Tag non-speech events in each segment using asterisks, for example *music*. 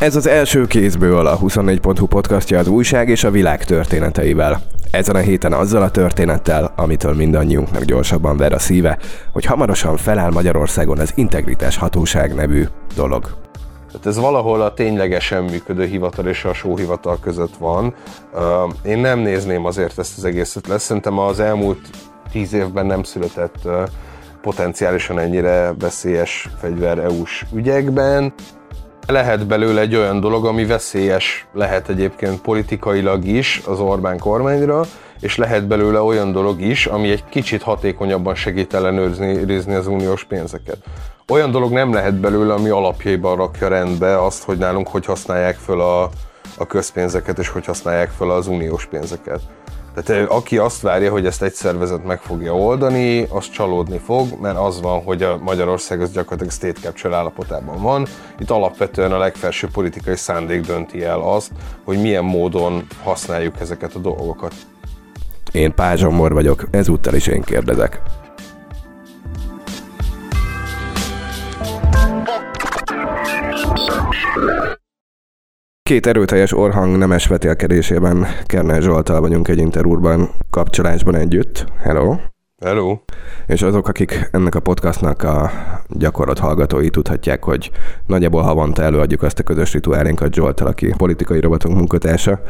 Ez az első kézből a 24.hu podcastja az újság és a világ történeteivel. Ezen a héten azzal a történettel, amitől mindannyiunknak gyorsabban ver a szíve, hogy hamarosan feláll Magyarországon az Integritás Hatóság nevű dolog. Tehát ez valahol a ténylegesen működő hivatal és a sóhivatal között van. Én nem nézném azért ezt az egészet lesz. Szerintem az elmúlt tíz évben nem született potenciálisan ennyire veszélyes fegyver EU-s ügyekben. Lehet belőle egy olyan dolog, ami veszélyes lehet egyébként politikailag is az Orbán kormányra, és lehet belőle olyan dolog is, ami egy kicsit hatékonyabban segít ellenőrizni az uniós pénzeket. Olyan dolog nem lehet belőle, ami alapjaiban rakja rendbe azt, hogy nálunk hogy használják föl a, a közpénzeket, és hogy használják föl az uniós pénzeket. Tehát aki azt várja, hogy ezt egy szervezet meg fogja oldani, az csalódni fog, mert az van, hogy a Magyarország az gyakorlatilag state capture állapotában van. Itt alapvetően a legfelső politikai szándék dönti el azt, hogy milyen módon használjuk ezeket a dolgokat. Én Pázsommor vagyok, ezúttal is én kérdezek. Két erőteljes orhang nemes vetélkedésében Kernel Zsoltal vagyunk egy interúrban kapcsolásban együtt. Hello! Hello! És azok, akik ennek a podcastnak a gyakorlat hallgatói tudhatják, hogy nagyjából havonta előadjuk azt a közös rituálénkat Zsoltal, aki politikai robotunk munkatársa,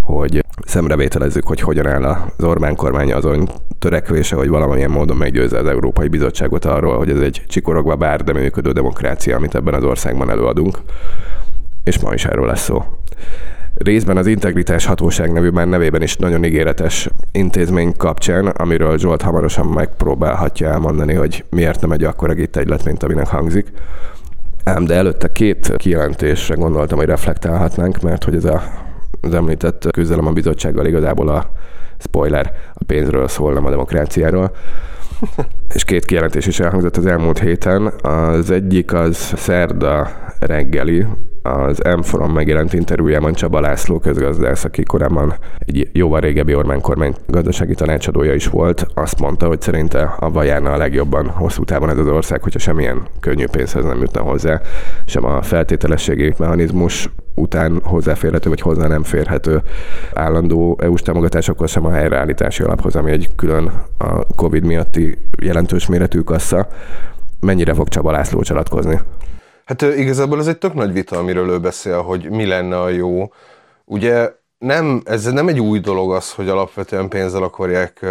hogy szemrevételezzük, hogy hogyan áll az Orbán kormány azon törekvése, hogy valamilyen módon meggyőzze az Európai Bizottságot arról, hogy ez egy csikorogva bár, de működő demokrácia, amit ebben az országban előadunk és ma is erről lesz szó. Részben az Integritás Hatóság nevű már nevében is nagyon ígéretes intézmény kapcsán, amiről Zsolt hamarosan megpróbálhatja elmondani, hogy miért nem egy akkora egylet, mint aminek hangzik. Ám de előtte két kijelentésre gondoltam, hogy reflektálhatnánk, mert hogy ez a, az említett küzdelem a bizottsággal igazából a spoiler, a pénzről szól, nem a demokráciáról. *laughs* és két kijelentés is elhangzott az elmúlt héten. Az egyik az szerda reggeli, az M-Forum megjelent interjújában Csaba László közgazdász, aki korábban egy jóval régebbi Orbán kormány gazdasági tanácsadója is volt, azt mondta, hogy szerinte a járna a legjobban hosszú távon ez az ország, hogyha semmilyen könnyű pénzhez nem jutna hozzá, sem a feltételességi mechanizmus után hozzáférhető vagy hozzá nem férhető állandó EU-s támogatásokhoz, sem a helyreállítási alaphoz, ami egy külön a COVID miatti jelentős méretű kassa. Mennyire fog Csaba László csalatkozni? Hát igazából ez egy tök nagy vita, amiről ő beszél, hogy mi lenne a jó. Ugye nem, ez nem egy új dolog az, hogy alapvetően pénzzel akarják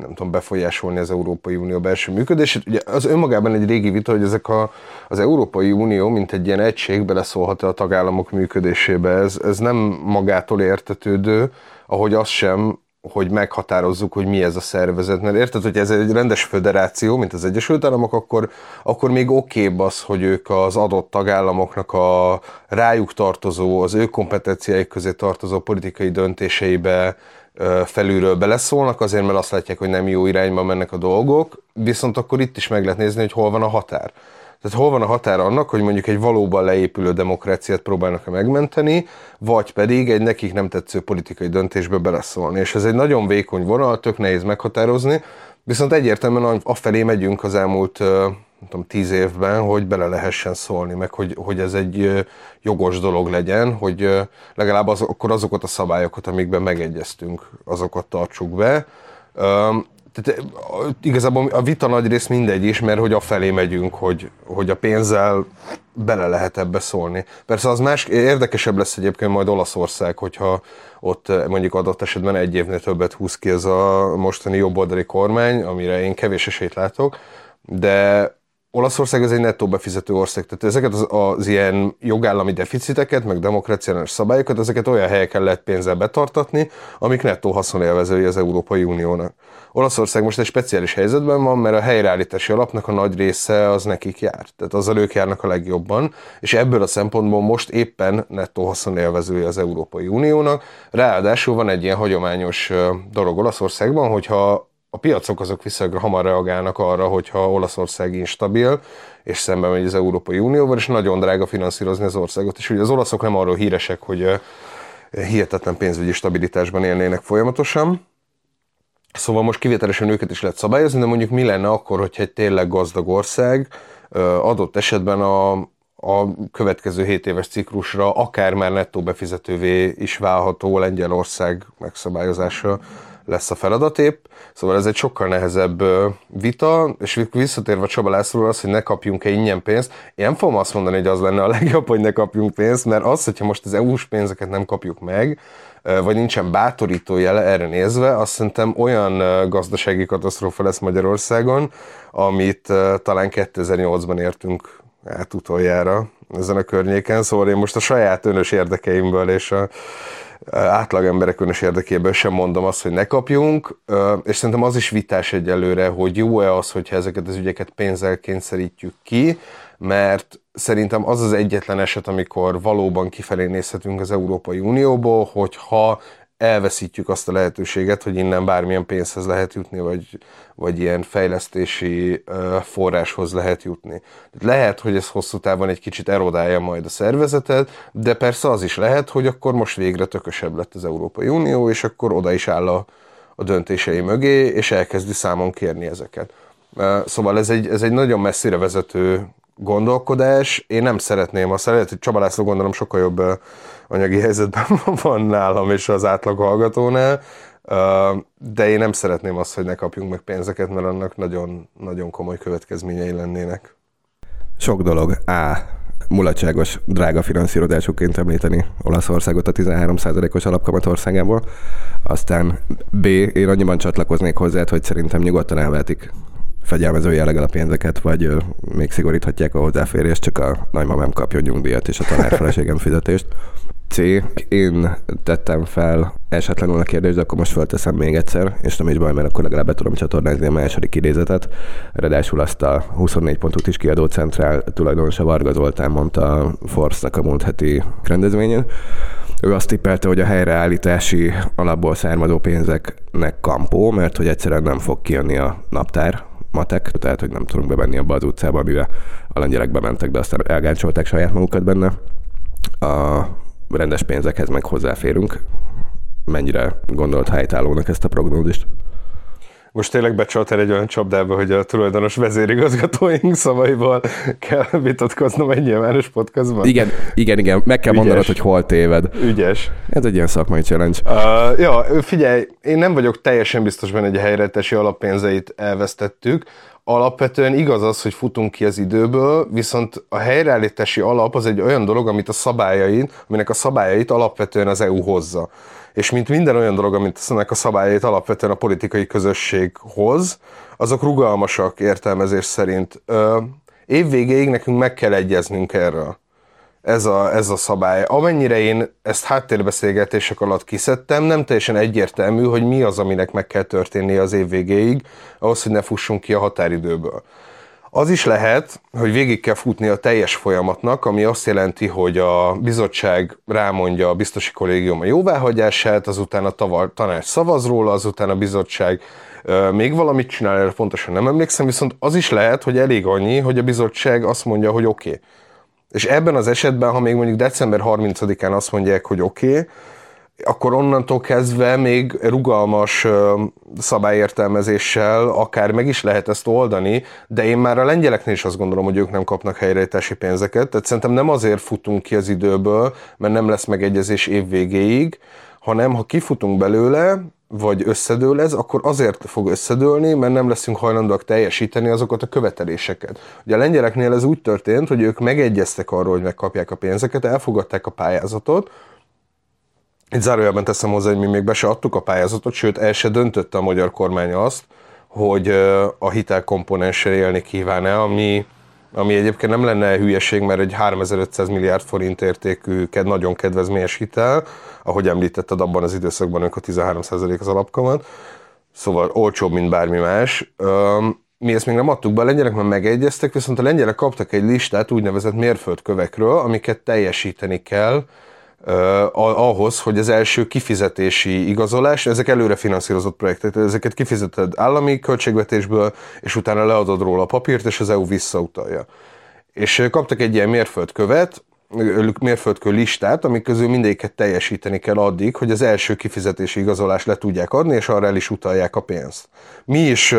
nem tudom, befolyásolni az Európai Unió belső működését. Ugye az önmagában egy régi vita, hogy ezek a, az Európai Unió, mint egy ilyen egység, beleszólhat a tagállamok működésébe. Ez, ez nem magától értetődő, ahogy az sem, hogy meghatározzuk, hogy mi ez a szervezet. Mert érted, hogy ez egy rendes föderáció, mint az Egyesült Államok, akkor, akkor még okébb az, hogy ők az adott tagállamoknak a rájuk tartozó, az ő kompetenciáik közé tartozó politikai döntéseibe felülről beleszólnak, azért mert azt látják, hogy nem jó irányba mennek a dolgok, viszont akkor itt is meg lehet nézni, hogy hol van a határ. Tehát hol van a határ annak, hogy mondjuk egy valóban leépülő demokráciát próbálnak megmenteni, vagy pedig egy nekik nem tetsző politikai döntésbe beleszólni. És ez egy nagyon vékony vonal, tök nehéz meghatározni, viszont egyértelműen afelé megyünk az elmúlt nem tudom, tíz évben, hogy bele lehessen szólni, meg hogy, hogy ez egy jogos dolog legyen, hogy legalább az, akkor azokat a szabályokat, amikben megegyeztünk, azokat tartsuk be tehát igazából a vita nagy rész mindegy is, mert hogy a felé megyünk, hogy, hogy a pénzzel bele lehet ebbe szólni. Persze az más, érdekesebb lesz egyébként majd Olaszország, hogyha ott mondjuk adott esetben egy évnél többet húz ki ez a mostani jobboldali kormány, amire én kevés esélyt látok, de Olaszország ez egy nettó befizető ország, tehát ezeket az, az ilyen jogállami deficiteket, meg demokráciális szabályokat, ezeket olyan helyeken lehet pénzzel betartatni, amik nettó haszonélvezői az Európai Uniónak. Olaszország most egy speciális helyzetben van, mert a helyreállítási alapnak a nagy része az nekik jár. Tehát azzal ők járnak a legjobban, és ebből a szempontból most éppen nettó haszonélvezője az Európai Uniónak. Ráadásul van egy ilyen hagyományos dolog Olaszországban, hogyha a piacok azok viszonylag hamar reagálnak arra, hogyha Olaszország instabil, és szemben megy az Európai Unióval, és nagyon drága finanszírozni az országot. És ugye az olaszok nem arról híresek, hogy hihetetlen pénzügyi stabilitásban élnének folyamatosan, Szóval most kivételesen őket is lehet szabályozni, de mondjuk mi lenne akkor, hogyha egy tényleg gazdag ország adott esetben a, a következő 7 éves ciklusra akár már nettó befizetővé is válható Lengyelország megszabályozása lesz a feladatép. Szóval ez egy sokkal nehezebb vita, és visszatérve Csaba Lászlóra az, hogy ne kapjunk-e ingyen pénzt, én nem fogom azt mondani, hogy az lenne a legjobb, hogy ne kapjunk pénzt, mert az, hogyha most az EU-s pénzeket nem kapjuk meg, vagy nincsen bátorító jele erre nézve, azt szerintem olyan gazdasági katasztrófa lesz Magyarországon, amit talán 2008-ban értünk át utoljára ezen a környéken, szóval én most a saját önös érdekeimből és a átlag emberek önös érdekéből sem mondom azt, hogy ne kapjunk, és szerintem az is vitás egyelőre, hogy jó-e az, hogyha ezeket az ügyeket pénzzel kényszerítjük ki, mert szerintem az az egyetlen eset, amikor valóban kifelé nézhetünk az Európai Unióból, hogyha elveszítjük azt a lehetőséget, hogy innen bármilyen pénzhez lehet jutni, vagy, vagy ilyen fejlesztési forráshoz lehet jutni. Lehet, hogy ez hosszú távon egy kicsit erodálja majd a szervezetet, de persze az is lehet, hogy akkor most végre tökösebb lett az Európai Unió, és akkor oda is áll a, a döntései mögé, és elkezdi számon kérni ezeket. Szóval ez egy, ez egy nagyon messzire vezető gondolkodás. Én nem szeretném, azt lehet, hogy Csaba László gondolom sokkal jobb anyagi helyzetben *laughs* van nálam és az átlag hallgatónál, de én nem szeretném azt, hogy ne kapjunk meg pénzeket, mert annak nagyon, nagyon komoly következményei lennének. Sok dolog. A. Mulatságos, drága finanszírozásuként említeni Olaszországot a 13%-os alapkamat országából. Aztán B. Én annyiban csatlakoznék hozzá, hogy szerintem nyugodtan elvehetik fegyelmező jelleggel a pénzeket, vagy még szigoríthatják a hozzáférést, csak a nagymamám kapja nyugdíjat és a tanárfeleségem fizetést. C. Én tettem fel esetlenül a kérdést, de akkor most felteszem még egyszer, és nem is baj, mert akkor legalább be tudom csatornázni a második idézetet. Ráadásul azt a 24 pontot is kiadó centrál tulajdonosa Varga Zoltán mondta a Force-nak a múlt heti rendezvényen. Ő azt tippelte, hogy a helyreállítási alapból származó pénzeknek kampó, mert hogy egyszerűen nem fog kijönni a naptár, matek, tehát hogy nem tudunk bemenni abba az utcába, amivel a lengyelek bementek, de aztán elgáncsolták saját magukat benne. A rendes pénzekhez meg hozzáférünk. Mennyire gondolt helytállónak ezt a prognózist? Most tényleg becsaltál egy olyan csapdába, hogy a tulajdonos vezérigazgatóink szavaival kell vitatkoznom egy nyilvános podcastban. Igen, igen, igen. Meg kell Ügyes. mondanod, hogy hol téved. Ügyes. Ez egy ilyen szakmai challenge. Uh, ja, figyelj, én nem vagyok teljesen biztos benne, hogy a helyreállítási alappénzeit elvesztettük alapvetően igaz az, hogy futunk ki az időből, viszont a helyreállítási alap az egy olyan dolog, amit a szabályait, aminek a szabályait alapvetően az EU hozza. És mint minden olyan dolog, amit ennek a szabályait alapvetően a politikai közösség hoz, azok rugalmasak értelmezés szerint. Ö, évvégéig nekünk meg kell egyeznünk erről ez a, ez a szabály. Amennyire én ezt háttérbeszélgetések alatt kiszedtem, nem teljesen egyértelmű, hogy mi az, aminek meg kell történnie az év végéig, ahhoz, hogy ne fussunk ki a határidőből. Az is lehet, hogy végig kell futni a teljes folyamatnak, ami azt jelenti, hogy a bizottság rámondja a biztosi kollégium a jóváhagyását, azután a tavar, tanács szavaz róla, azután a bizottság még valamit csinál, erre pontosan nem emlékszem, viszont az is lehet, hogy elég annyi, hogy a bizottság azt mondja, hogy oké, okay, és ebben az esetben, ha még mondjuk december 30-án azt mondják, hogy oké, okay, akkor onnantól kezdve még rugalmas szabályértelmezéssel akár meg is lehet ezt oldani, de én már a lengyeleknél is azt gondolom, hogy ők nem kapnak helyreállítási pénzeket, tehát szerintem nem azért futunk ki az időből, mert nem lesz megegyezés év végéig, hanem ha kifutunk belőle, vagy összedől ez, akkor azért fog összedőlni, mert nem leszünk hajlandóak teljesíteni azokat a követeléseket. Ugye a lengyeleknél ez úgy történt, hogy ők megegyeztek arról, hogy megkapják a pénzeket, elfogadták a pályázatot, itt zárójelben teszem hozzá, hogy mi még be se adtuk a pályázatot, sőt el se döntötte a magyar kormány azt, hogy a hitelkomponenssel élni kíván-e, ami ami egyébként nem lenne hülyeség, mert egy 3500 milliárd forint értékű nagyon kedvezményes hitel, ahogy említetted, abban az időszakban ők a 13% az alapkamat, szóval olcsóbb, mint bármi más. Mi ezt még nem adtuk be, a lengyelek már megegyeztek, viszont a lengyelek kaptak egy listát úgynevezett mérföldkövekről, amiket teljesíteni kell, ahhoz, hogy az első kifizetési igazolás, ezek előre finanszírozott projektek, ezeket kifizeted állami költségvetésből, és utána leadod róla a papírt, és az EU visszautalja. És kaptak egy ilyen mérföldkövet, mérföldkő listát, amik közül mindegyiket teljesíteni kell addig, hogy az első kifizetési igazolást le tudják adni, és arra el is utalják a pénzt. Mi is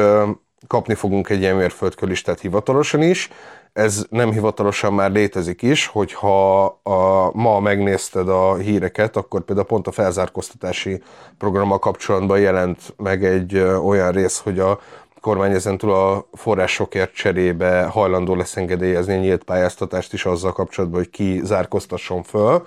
kapni fogunk egy ilyen mérföldkő listát hivatalosan is, ez nem hivatalosan már létezik is, hogyha a, ma megnézted a híreket, akkor például pont a felzárkóztatási programmal kapcsolatban jelent meg egy olyan rész, hogy a kormány ezentúl a forrásokért cserébe hajlandó lesz engedélyezni a nyílt pályáztatást is azzal kapcsolatban, hogy ki zárkóztasson föl.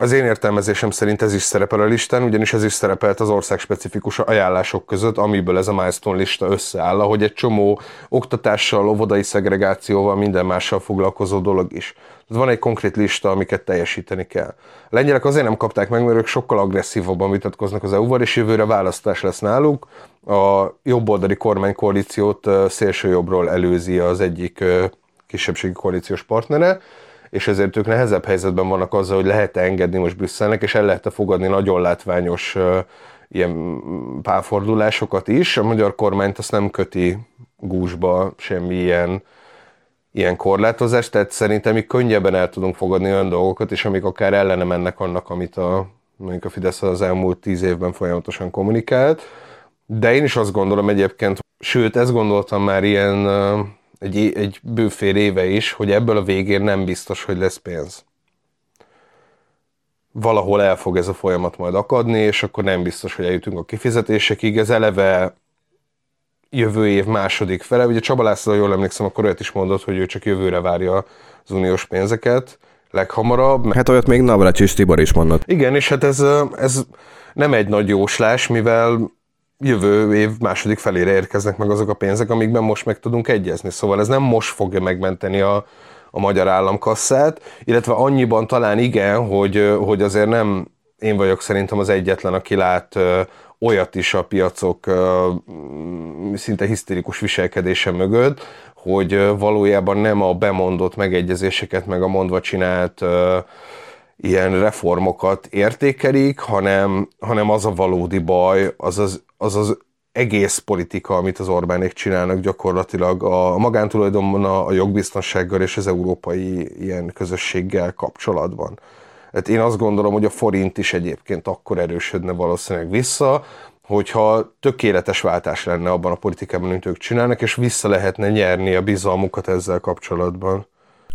Az én értelmezésem szerint ez is szerepel a listán, ugyanis ez is szerepelt az ország specifikus ajánlások között, amiből ez a milestone lista összeáll, hogy egy csomó oktatással, óvodai szegregációval, minden mással foglalkozó dolog is. Tehát van egy konkrét lista, amiket teljesíteni kell. A lengyelek azért nem kapták meg, mert ők sokkal agresszívabban vitatkoznak az EU-val, és jövőre választás lesz náluk. A jobboldali kormánykoalíciót szélső jobbról előzi az egyik kisebbségi koalíciós partnere, és ezért ők nehezebb helyzetben vannak azzal, hogy lehet-e engedni most Brüsszelnek, és el lehet-e fogadni nagyon látványos ilyen pálfordulásokat is. A magyar kormányt azt nem köti gúzsba semmi ilyen, korlátozást, tehát szerintem mi könnyebben el tudunk fogadni olyan dolgokat, és amik akár ellene mennek annak, amit a, mondjuk a Fidesz az elmúlt tíz évben folyamatosan kommunikált. De én is azt gondolom egyébként, sőt, ezt gondoltam már ilyen egy, egy bőfél éve is, hogy ebből a végén nem biztos, hogy lesz pénz. Valahol el fog ez a folyamat majd akadni, és akkor nem biztos, hogy eljutunk a kifizetésekig. Ez eleve jövő év második fele. Ugye Csaba László, jól emlékszem, akkor olyat is mondott, hogy ő csak jövőre várja az uniós pénzeket leghamarabb. Hát olyat még Navracsis Tibor is mondott. Igen, és hát ez, ez nem egy nagy jóslás, mivel jövő év második felére érkeznek meg azok a pénzek, amikben most meg tudunk egyezni. Szóval ez nem most fogja megmenteni a, a magyar államkasszát, illetve annyiban talán igen, hogy, hogy azért nem én vagyok szerintem az egyetlen, aki lát olyat is a piacok szinte hisztérikus viselkedése mögött, hogy valójában nem a bemondott megegyezéseket, meg a mondva csinált ilyen reformokat értékelik, hanem, hanem az a valódi baj, az az, az, az egész politika, amit az Orbánék csinálnak gyakorlatilag a magántulajdonban, a jogbiztonsággal és az európai ilyen közösséggel kapcsolatban. Hát én azt gondolom, hogy a forint is egyébként akkor erősödne valószínűleg vissza, hogyha tökéletes váltás lenne abban a politikában, amit ők csinálnak, és vissza lehetne nyerni a bizalmukat ezzel kapcsolatban.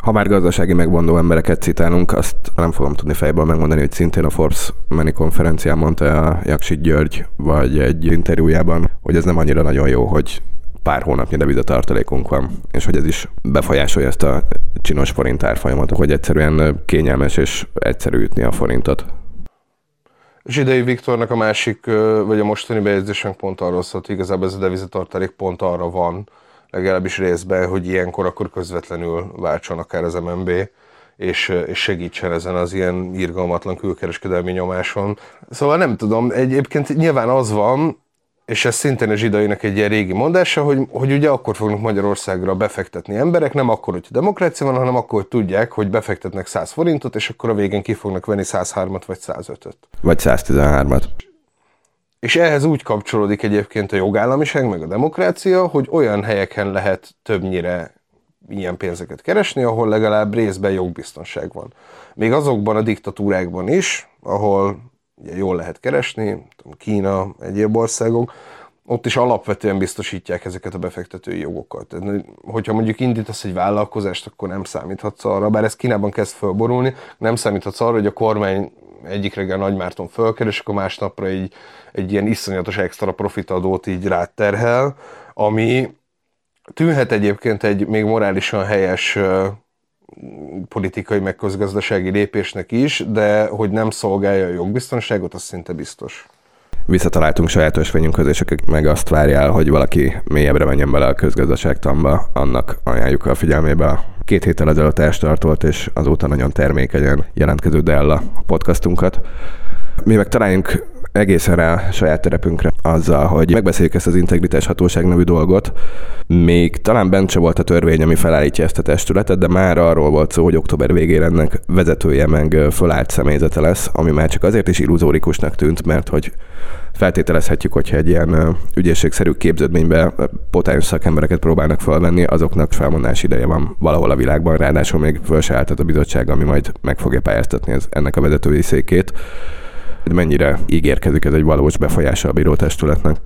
Ha már gazdasági megmondó embereket citálunk, azt nem fogom tudni fejből megmondani, hogy szintén a Forbes Meni konferencián mondta a Jaksi György, vagy egy interjújában, hogy ez nem annyira nagyon jó, hogy pár hónapnyi devizatartalékunk van, és hogy ez is befolyásolja ezt a csinos forint árfolyamat, hogy egyszerűen kényelmes és egyszerű ütni a forintot. Zsidai Viktornak a másik, vagy a mostani bejegyzésünk pont arról szólt, hogy igazából ez a devizatartalék pont arra van, legalábbis részben, hogy ilyenkor akkor közvetlenül váltson akár az MNB, és, és segítsen ezen az ilyen irgalmatlan külkereskedelmi nyomáson. Szóval nem tudom, egyébként nyilván az van, és ez szintén a zsidainak egy ilyen régi mondása, hogy, hogy ugye akkor fognak Magyarországra befektetni emberek, nem akkor, hogy demokrácia van, hanem akkor, hogy tudják, hogy befektetnek 100 forintot, és akkor a végén ki fognak venni 103-at vagy 105-öt. Vagy 113-at. És ehhez úgy kapcsolódik egyébként a jogállamiság, meg a demokrácia, hogy olyan helyeken lehet többnyire ilyen pénzeket keresni, ahol legalább részben jogbiztonság van. Még azokban a diktatúrákban is, ahol ugye jól lehet keresni, Kína, egyéb országok, ott is alapvetően biztosítják ezeket a befektetői jogokat. Hogyha mondjuk indítasz egy vállalkozást, akkor nem számíthatsz arra, bár ez Kínában kezd fölborulni, nem számíthatsz arra, hogy a kormány egyik reggel Nagy Márton fölker, és akkor másnapra egy, egy ilyen iszonyatos extra profitadót így ráterhel, ami tűnhet egyébként egy még morálisan helyes politikai meg közgazdasági lépésnek is, de hogy nem szolgálja a jogbiztonságot, az szinte biztos. Visszataláltunk saját ösvényünkhöz, és akik meg azt várjál, hogy valaki mélyebbre menjen bele a közgazdaságtamba, annak ajánljuk a figyelmébe két héttel ezelőtt elstartolt, és azóta nagyon termékenyen jelentkező Della podcastunkat. Mi meg találjunk egészen rá saját terepünkre azzal, hogy megbeszéljük ezt az integritás hatóság nevű dolgot. Még talán bent se volt a törvény, ami felállítja ezt a testületet, de már arról volt szó, hogy október végén ennek vezetője meg fölállt személyzete lesz, ami már csak azért is illuzórikusnak tűnt, mert hogy feltételezhetjük, hogyha egy ilyen ügyészségszerű képződménybe potáns szakembereket próbálnak felvenni, azoknak felmondás ideje van valahol a világban, ráadásul még föl se a bizottság, ami majd meg fogja pályáztatni ennek a vezetői székét hogy mennyire ígérkezik ez egy valós befolyása a bírótestületnek?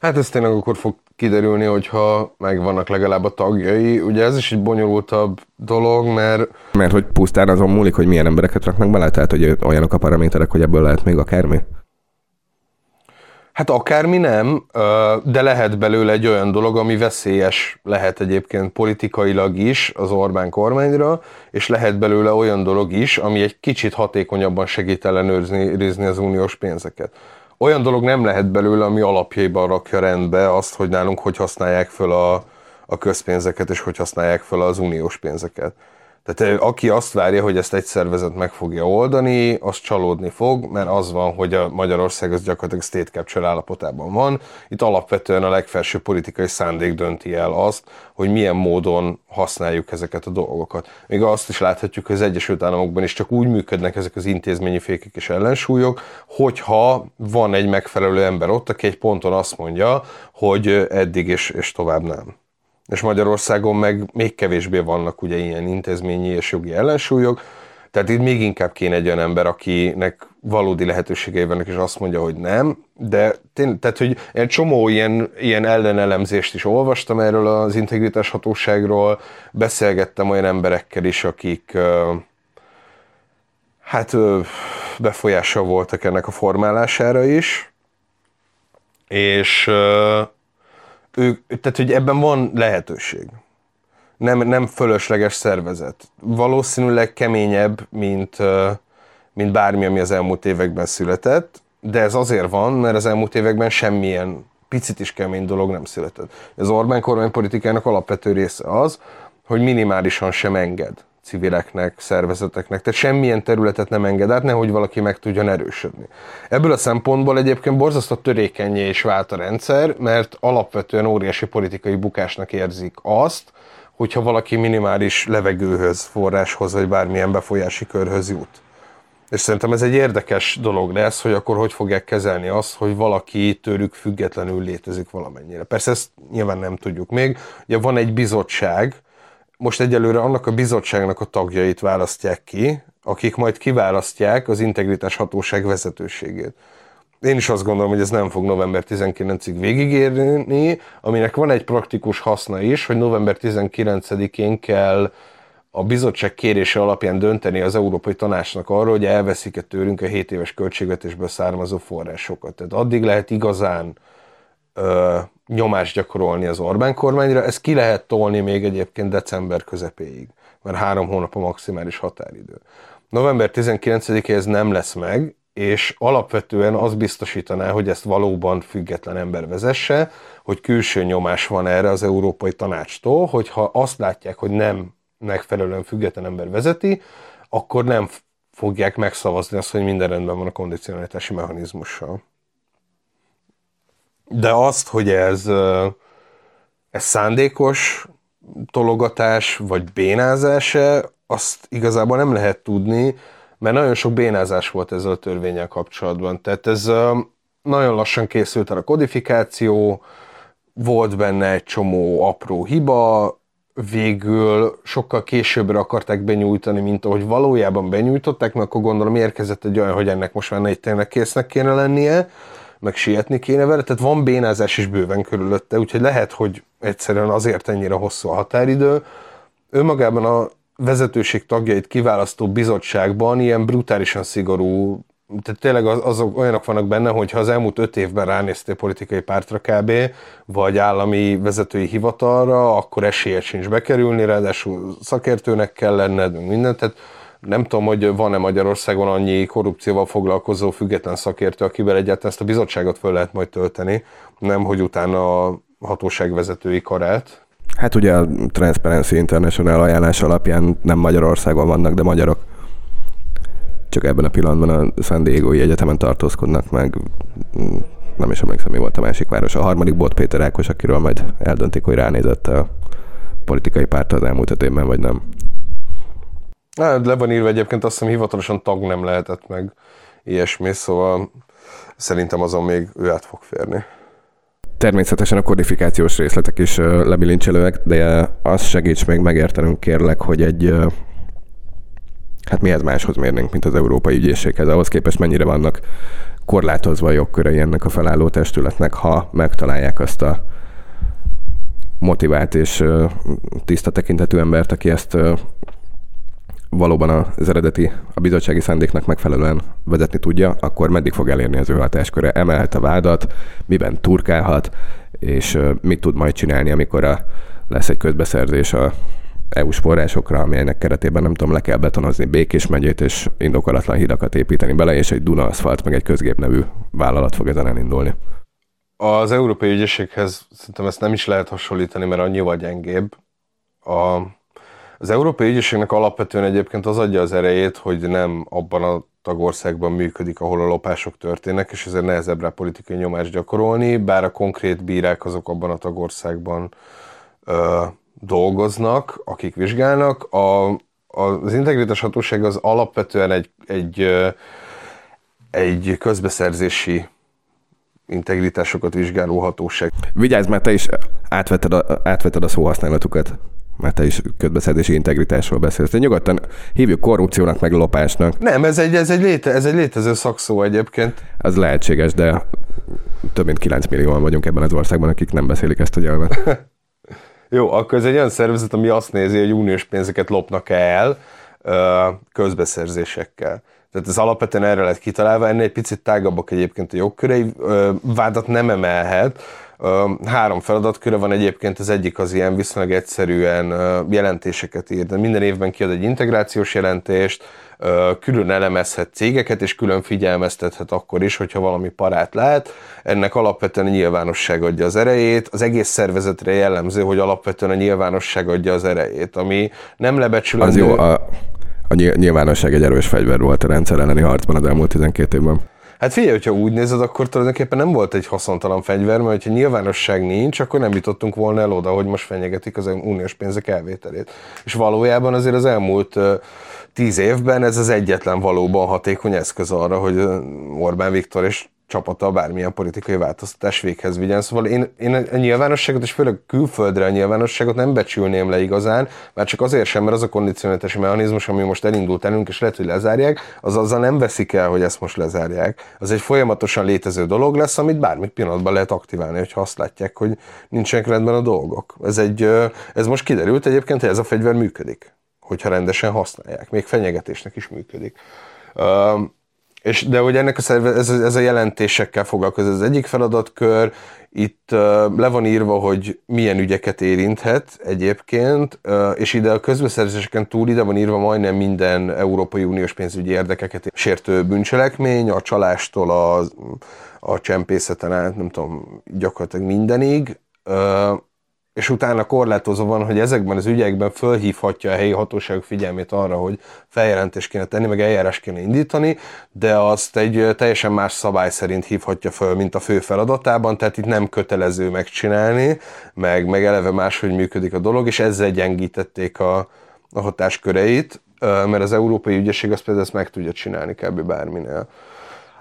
Hát ez tényleg akkor fog kiderülni, hogyha megvannak legalább a tagjai. Ugye ez is egy bonyolultabb dolog, mert... Mert hogy pusztán azon múlik, hogy milyen embereket raknak bele, tehát hogy olyanok a paraméterek, hogy ebből lehet még akármi? Hát akármi nem, de lehet belőle egy olyan dolog, ami veszélyes lehet egyébként politikailag is az Orbán kormányra, és lehet belőle olyan dolog is, ami egy kicsit hatékonyabban segít ellenőrizni az uniós pénzeket. Olyan dolog nem lehet belőle, ami alapjaiban rakja rendbe azt, hogy nálunk hogy használják föl a, a közpénzeket, és hogy használják föl az uniós pénzeket. Tehát aki azt várja, hogy ezt egy szervezet meg fogja oldani, az csalódni fog, mert az van, hogy a Magyarország az gyakorlatilag state capture állapotában van. Itt alapvetően a legfelső politikai szándék dönti el azt, hogy milyen módon használjuk ezeket a dolgokat. Még azt is láthatjuk, hogy az Egyesült Államokban is csak úgy működnek ezek az intézményi fékek és ellensúlyok, hogyha van egy megfelelő ember ott, aki egy ponton azt mondja, hogy eddig és, és tovább nem és Magyarországon meg még kevésbé vannak ugye ilyen intézményi és jogi ellensúlyok, tehát itt még inkább kéne egy olyan ember, akinek valódi lehetőségei vannak, és azt mondja, hogy nem, de tény, tehát, hogy egy csomó ilyen, ilyen ellenelemzést is olvastam erről az integritás hatóságról, beszélgettem olyan emberekkel is, akik hát befolyással voltak ennek a formálására is, és ők, tehát hogy ebben van lehetőség. Nem, nem fölösleges szervezet. Valószínűleg keményebb, mint, mint bármi, ami az elmúlt években született, de ez azért van, mert az elmúlt években semmilyen picit is kemény dolog nem született. Az Orbán kormánypolitikának alapvető része az, hogy minimálisan sem enged civileknek, szervezeteknek, tehát semmilyen területet nem enged át, nehogy valaki meg tudjon erősödni. Ebből a szempontból egyébként borzasztó törékenyé is vált a rendszer, mert alapvetően óriási politikai bukásnak érzik azt, hogyha valaki minimális levegőhöz, forráshoz, vagy bármilyen befolyási körhöz jut. És szerintem ez egy érdekes dolog lesz, hogy akkor hogy fogják kezelni azt, hogy valaki tőlük függetlenül létezik valamennyire. Persze ezt nyilván nem tudjuk még. Ugye van egy bizottság, most egyelőre annak a bizottságnak a tagjait választják ki, akik majd kiválasztják az integritás hatóság vezetőségét. Én is azt gondolom, hogy ez nem fog november 19-ig végigérni, aminek van egy praktikus haszna is, hogy november 19-én kell a bizottság kérése alapján dönteni az Európai Tanácsnak arról, hogy elveszik-e tőlünk a 7 éves költségvetésből származó forrásokat. Tehát addig lehet igazán ö, nyomást gyakorolni az Orbán kormányra. Ez ki lehet tolni még egyébként december közepéig, mert három hónap a maximális határidő. November 19 ez nem lesz meg, és alapvetően az biztosítaná, hogy ezt valóban független ember vezesse, hogy külső nyomás van erre az Európai Tanácstól, hogyha azt látják, hogy nem megfelelően független ember vezeti, akkor nem fogják megszavazni azt, hogy minden rendben van a kondicionalitási mechanizmussal. De azt, hogy ez, ez szándékos tologatás, vagy bénázás azt igazából nem lehet tudni, mert nagyon sok bénázás volt ezzel a törvényel kapcsolatban. Tehát ez nagyon lassan készült el a kodifikáció, volt benne egy csomó apró hiba, végül sokkal későbbre akarták benyújtani, mint ahogy valójában benyújtották, mert akkor gondolom érkezett egy olyan, hogy ennek most már egy tényleg késznek kéne lennie, meg sietni kéne vele, tehát van bénázás is bőven körülötte, úgyhogy lehet, hogy egyszerűen azért ennyire hosszú a határidő. Önmagában a vezetőség tagjait kiválasztó bizottságban ilyen brutálisan szigorú, tehát tényleg az, azok olyanok vannak benne, hogy ha az elmúlt öt évben ránéztél politikai pártra kb, vagy állami vezetői hivatalra, akkor esélye sincs bekerülni, ráadásul szakértőnek kell lenned, mindent, tehát nem tudom, hogy van-e Magyarországon annyi korrupcióval foglalkozó független szakértő, akivel egyáltalán ezt a bizottságot föl lehet majd tölteni, nem hogy utána a hatóság vezetői karát. Hát ugye a Transparency International ajánlás alapján nem Magyarországon vannak, de magyarok. Csak ebben a pillanatban a San Diego-i egyetemen tartózkodnak meg. Nem is emlékszem, mi volt a másik város. A harmadik Bot Péter Ákos, akiről majd eldöntik, hogy ránézett a politikai párt az elmúlt öt évben, vagy nem. Hát, le van írva egyébként, azt hiszem hivatalosan tag nem lehetett meg ilyesmi, szóval szerintem azon még ő át fog férni. Természetesen a kodifikációs részletek is lebilincselőek, de azt segíts még megértenünk kérlek, hogy egy hát mihez máshoz mérnénk, mint az Európai Ügyészséghez, ahhoz képest mennyire vannak korlátozva a jogkörei ennek a felálló testületnek, ha megtalálják azt a motivált és tiszta tekintetű embert, aki ezt valóban az eredeti, a bizottsági szándéknak megfelelően vezetni tudja, akkor meddig fog elérni az ő hatásköre? Emelhet a vádat, miben turkálhat, és mit tud majd csinálni, amikor a, lesz egy közbeszerzés a EU-s forrásokra, amelynek keretében nem tudom, le kell betonozni Békés megyét, és indokolatlan hidakat építeni bele, és egy Duna Aszfalt, meg egy közgép nevű vállalat fog ezen elindulni. Az Európai Ügyészséghez szerintem ezt nem is lehet hasonlítani, mert annyival gyengébb. A, az Európai Ügyészségnek alapvetően egyébként az adja az erejét, hogy nem abban a tagországban működik, ahol a lopások történnek, és ezért nehezebb rá politikai nyomást gyakorolni, bár a konkrét bírák azok abban a tagországban ö, dolgoznak, akik vizsgálnak. A, az integritás hatóság az alapvetően egy, egy, egy közbeszerzési integritásokat vizsgáló hatóság. Vigyázz, mert te is átvetted a, átvetted a szóhasználatukat mert te is közbeszerzési integritásról beszélsz. De nyugodtan hívjuk korrupciónak, meg lopásnak. Nem, ez egy, ez egy, léte, ez egy létező szakszó egyébként. Az lehetséges, de több mint 9 millióan vagyunk ebben az országban, akik nem beszélik ezt a nyelvet. *laughs* Jó, akkor ez egy olyan szervezet, ami azt nézi, hogy uniós pénzeket lopnak el közbeszerzésekkel. Tehát ez alapvetően erre lett kitalálva, ennél egy picit tágabbak egyébként a jogkörei, vádat nem emelhet, Három feladatköre van egyébként, az egyik az ilyen viszonylag egyszerűen jelentéseket ír, de minden évben kiad egy integrációs jelentést, külön elemezhet cégeket, és külön figyelmeztethet akkor is, hogyha valami parát lát. Ennek alapvetően a nyilvánosság adja az erejét. Az egész szervezetre jellemző, hogy alapvetően a nyilvánosság adja az erejét, ami nem lebecsülendő. Az jó, a, a nyilvánosság egy erős fegyver volt a rendszer elleni harcban az elmúlt 12 évben. Hát figyelj, hogyha úgy nézed, akkor tulajdonképpen nem volt egy haszontalan fegyver, mert ha nyilvánosság nincs, akkor nem jutottunk volna el oda, hogy most fenyegetik az uniós pénzek elvételét. És valójában azért az elmúlt tíz évben ez az egyetlen valóban hatékony eszköz arra, hogy Orbán Viktor és csapata bármilyen politikai változtatás véghez vigyen. Szóval én, én a nyilvánosságot, és főleg külföldre a nyilvánosságot nem becsülném le igazán, mert csak azért sem, mert az a kondicionálási mechanizmus, ami most elindult elünk, és lehet, hogy lezárják, az azzal nem veszik el, hogy ezt most lezárják. Az egy folyamatosan létező dolog lesz, amit bármit pillanatban lehet aktiválni, hogyha azt látják, hogy nincsenek rendben a dolgok. Ez, egy, ez most kiderült egyébként, hogy ez a fegyver működik, hogyha rendesen használják. Még fenyegetésnek is működik. És, de hogy ennek a szerve, ez, ez a jelentésekkel foglalkozik. Az egyik feladatkör, itt uh, le van írva, hogy milyen ügyeket érinthet egyébként, és ide a közbeszerzéseken túl ide van írva majdnem minden Európai Uniós pénzügyi érdekeket sértő bűncselekmény, a csalástól a, a csempészeten át, nem tudom, gyakorlatilag mindenig. És utána korlátozva van, hogy ezekben az ügyekben fölhívhatja a helyi hatóságok figyelmét arra, hogy feljelentést kéne tenni, meg eljárás kéne indítani, de azt egy teljesen más szabály szerint hívhatja föl, mint a fő feladatában, tehát itt nem kötelező megcsinálni, meg, meg eleve máshogy működik a dolog, és ezzel gyengítették a, a hatásköreit, mert az Európai Ügyesség azt például ezt meg tudja csinálni kb. bárminél.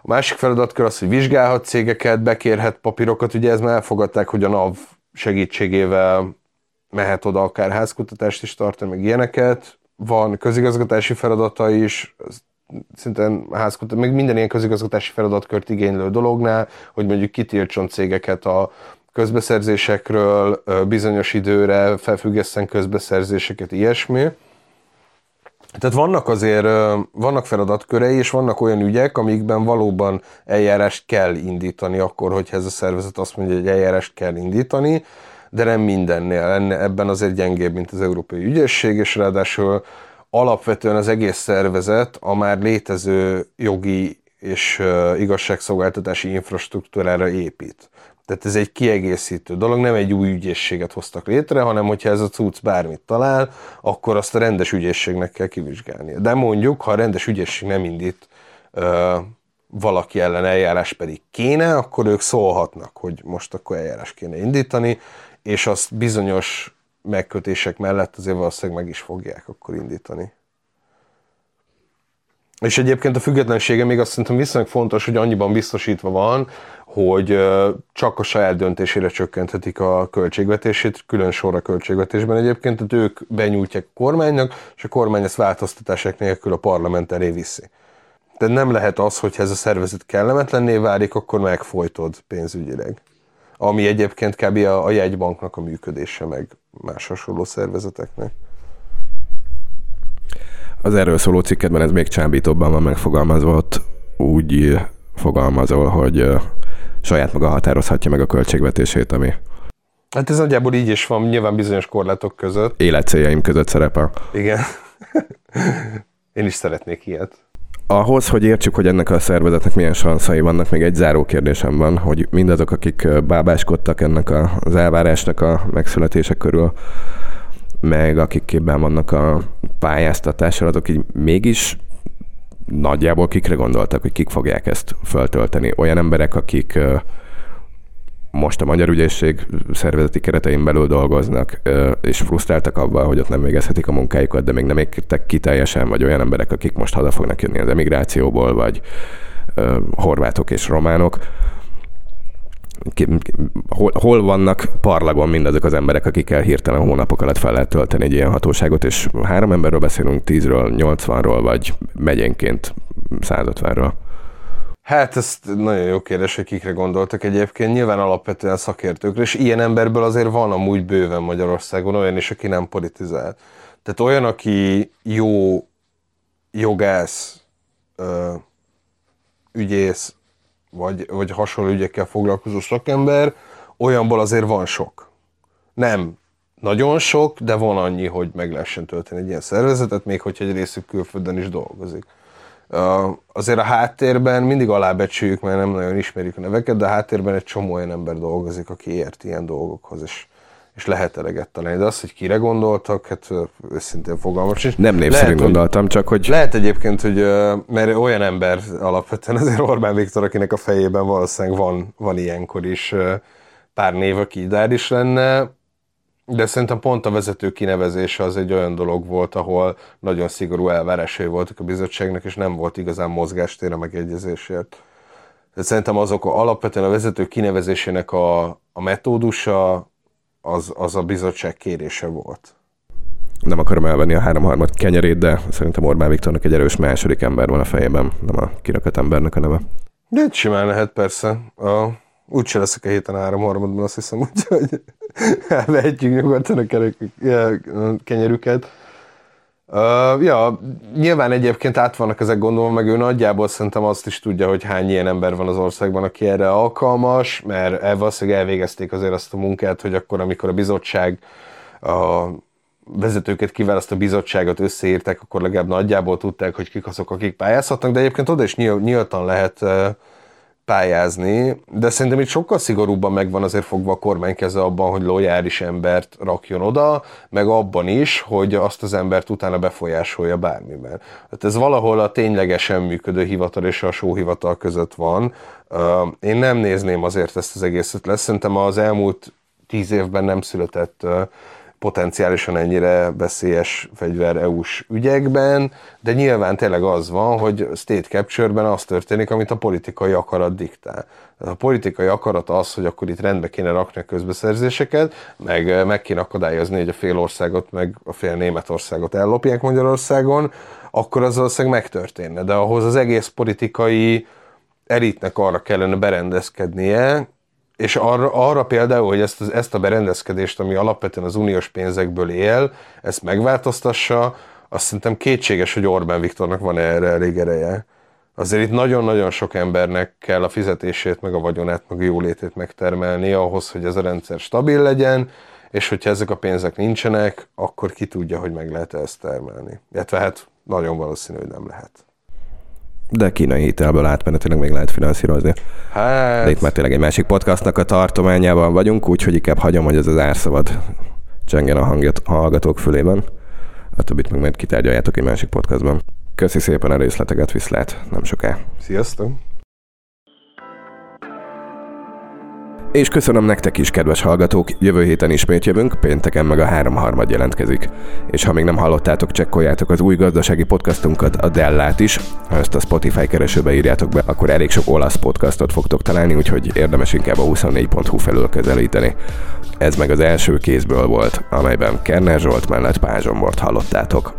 A másik feladatkör az, hogy vizsgálhat cégeket, bekérhet papírokat, ugye ez már elfogadták, hogy a NAV segítségével mehet oda akár házkutatást is tartani, meg ilyeneket. Van közigazgatási feladata is, szinte házkutat, meg minden ilyen közigazgatási feladatkört igénylő dolognál, hogy mondjuk kitiltson cégeket a közbeszerzésekről, bizonyos időre felfüggeszten közbeszerzéseket, ilyesmi. Tehát vannak azért, vannak feladatkörei, és vannak olyan ügyek, amikben valóban eljárást kell indítani akkor, hogyha ez a szervezet azt mondja, hogy eljárást kell indítani, de nem mindennél. Ebben azért gyengébb, mint az Európai Ügyészség, és ráadásul alapvetően az egész szervezet a már létező jogi és igazságszolgáltatási infrastruktúrára épít. Tehát ez egy kiegészítő dolog, nem egy új ügyészséget hoztak létre, hanem hogyha ez a cucc bármit talál, akkor azt a rendes ügyészségnek kell kivizsgálni. De mondjuk, ha a rendes ügyészség nem indít ö, valaki ellen eljárás pedig kéne, akkor ők szólhatnak, hogy most akkor eljárás kéne indítani, és azt bizonyos megkötések mellett azért valószínűleg meg is fogják akkor indítani. És egyébként a függetlensége még azt szerintem viszonylag fontos, hogy annyiban biztosítva van, hogy csak a saját döntésére csökkenthetik a költségvetését, külön sorra költségvetésben egyébként, tehát ők benyújtják a kormánynak, és a kormány ezt változtatások nélkül a parlament elé viszi. De nem lehet az, hogy ez a szervezet kellemetlenné válik, akkor megfojtod pénzügyileg. Ami egyébként kb. a, a jegybanknak a működése, meg más hasonló szervezeteknek. Az erről szóló cikketben ez még csábítóbban van megfogalmazva, ott úgy fogalmazol, hogy saját maga határozhatja meg a költségvetését, ami Hát ez nagyjából így is van, nyilván bizonyos korlátok között. életcéljaim között szerepel. Igen. *laughs* Én is szeretnék ilyet. Ahhoz, hogy értsük, hogy ennek a szervezetnek milyen sanszai vannak, még egy záró kérdésem van, hogy mindazok, akik bábáskodtak ennek az elvárásnak a megszületése körül, meg akik képben vannak a pályáztatásra, azok így mégis nagyjából kikre gondoltak, hogy kik fogják ezt föltölteni? Olyan emberek, akik most a Magyar Ügyészség szervezeti keretein belül dolgoznak, és frusztráltak abban, hogy ott nem végezhetik a munkájukat, de még nem értek ki teljesen, vagy olyan emberek, akik most haza fognak jönni az emigrációból, vagy horvátok és románok, hol, hol vannak parlagon mindazok az emberek, akikkel hirtelen hónapok alatt fel lehet tölteni egy ilyen hatóságot, és három emberről beszélünk, tízről, nyolcvanról, vagy megyénként 150-ről. Hát ez nagyon jó kérdés, hogy kikre gondoltak egyébként. Nyilván alapvetően szakértőkre, és ilyen emberből azért van amúgy bőven Magyarországon olyan is, aki nem politizál. Tehát olyan, aki jó jogász, ügyész, vagy, vagy hasonló ügyekkel foglalkozó szakember, olyanból azért van sok. Nem nagyon sok, de van annyi, hogy meg lehessen tölteni egy ilyen szervezetet, még hogyha egy részük külföldön is dolgozik. Azért a háttérben mindig alábecsüljük, mert nem nagyon ismerjük a neveket, de a háttérben egy csomó olyan ember dolgozik, aki ért ilyen dolgokhoz, és, és lehet eleget találni. De az, hogy kire gondoltak, hát őszintén fogalmas is. Nem név szerint gondoltam, csak hogy... Lehet egyébként, hogy mert olyan ember alapvetően azért Orbán Viktor, akinek a fejében valószínűleg van, van ilyenkor is pár név, aki idár is lenne, de szerintem pont a vezető kinevezése az egy olyan dolog volt, ahol nagyon szigorú elvárásai voltak a bizottságnak, és nem volt igazán mozgástér a megegyezésért. De szerintem azok a, alapvetően a vezető kinevezésének a, a metódusa az, az a bizottság kérése volt. Nem akarom elvenni a háromharmad kenyerét, de szerintem Orbán Viktornak egy erős második ember van a fejében, nem a kirakat embernek a neve. De simán lehet persze. A, úgyse leszek a héten háromharmadban, azt hiszem, úgyhogy *laughs* elvehetjük nyugodtan a kerek, kenyerüket. Uh, ja, nyilván egyébként át vannak ezek gondolva, meg ő nagyjából szerintem azt is tudja, hogy hány ilyen ember van az országban, aki erre alkalmas, mert valószínűleg elvégezték azért azt a munkát, hogy akkor, amikor a bizottság a vezetőket kiválaszt bizottságot összeírták, akkor legalább nagyjából tudták, hogy kik azok, akik pályázhatnak, de egyébként oda is nyíltan lehet pályázni, de szerintem itt sokkal szigorúbban megvan azért fogva a kormány keze abban, hogy lojális embert rakjon oda, meg abban is, hogy azt az embert utána befolyásolja bármiben. Hát ez valahol a ténylegesen működő hivatal és a sóhivatal között van. Én nem nézném azért ezt az egészet lesz. Szerintem az elmúlt tíz évben nem született potenciálisan ennyire veszélyes fegyver EU-s ügyekben, de nyilván tényleg az van, hogy state capture-ben az történik, amit a politikai akarat diktál. A politikai akarat az, hogy akkor itt rendbe kéne rakni a közbeszerzéseket, meg meg kéne akadályozni, hogy a fél országot, meg a fél Németországot ellopják Magyarországon, akkor az valószínűleg megtörténne. De ahhoz az egész politikai elitnek arra kellene berendezkednie, és arra, arra például, hogy ezt, ezt a berendezkedést, ami alapvetően az uniós pénzekből él, ezt megváltoztassa, azt szerintem kétséges, hogy Orbán Viktornak van erre elég ereje. Azért itt nagyon-nagyon sok embernek kell a fizetését, meg a vagyonát, meg a jólétét megtermelni ahhoz, hogy ez a rendszer stabil legyen, és hogyha ezek a pénzek nincsenek, akkor ki tudja, hogy meg lehet ezt termelni. Illetve hát nagyon valószínű, hogy nem lehet de kínai hitelből átmenetileg még lehet finanszírozni. Hát... De itt már tényleg egy másik podcastnak a tartományában vagyunk, úgyhogy inkább hagyom, hogy ez az árszabad csengjen a hangjat a hallgatók fülében. A többit meg majd kitárgyaljátok egy másik podcastban. Köszi szépen a részleteket, viszlát, nem soká. Sziasztok! És köszönöm nektek is, kedves hallgatók, jövő héten ismét jövünk, pénteken meg a három harmad jelentkezik. És ha még nem hallottátok, csekkoljátok az új gazdasági podcastunkat, a Dellát is. Ha ezt a Spotify keresőbe írjátok be, akkor elég sok olasz podcastot fogtok találni, úgyhogy érdemes inkább a 24.hu felül közelíteni. Ez meg az első kézből volt, amelyben Kerner Zsolt mellett Pázsombort hallottátok.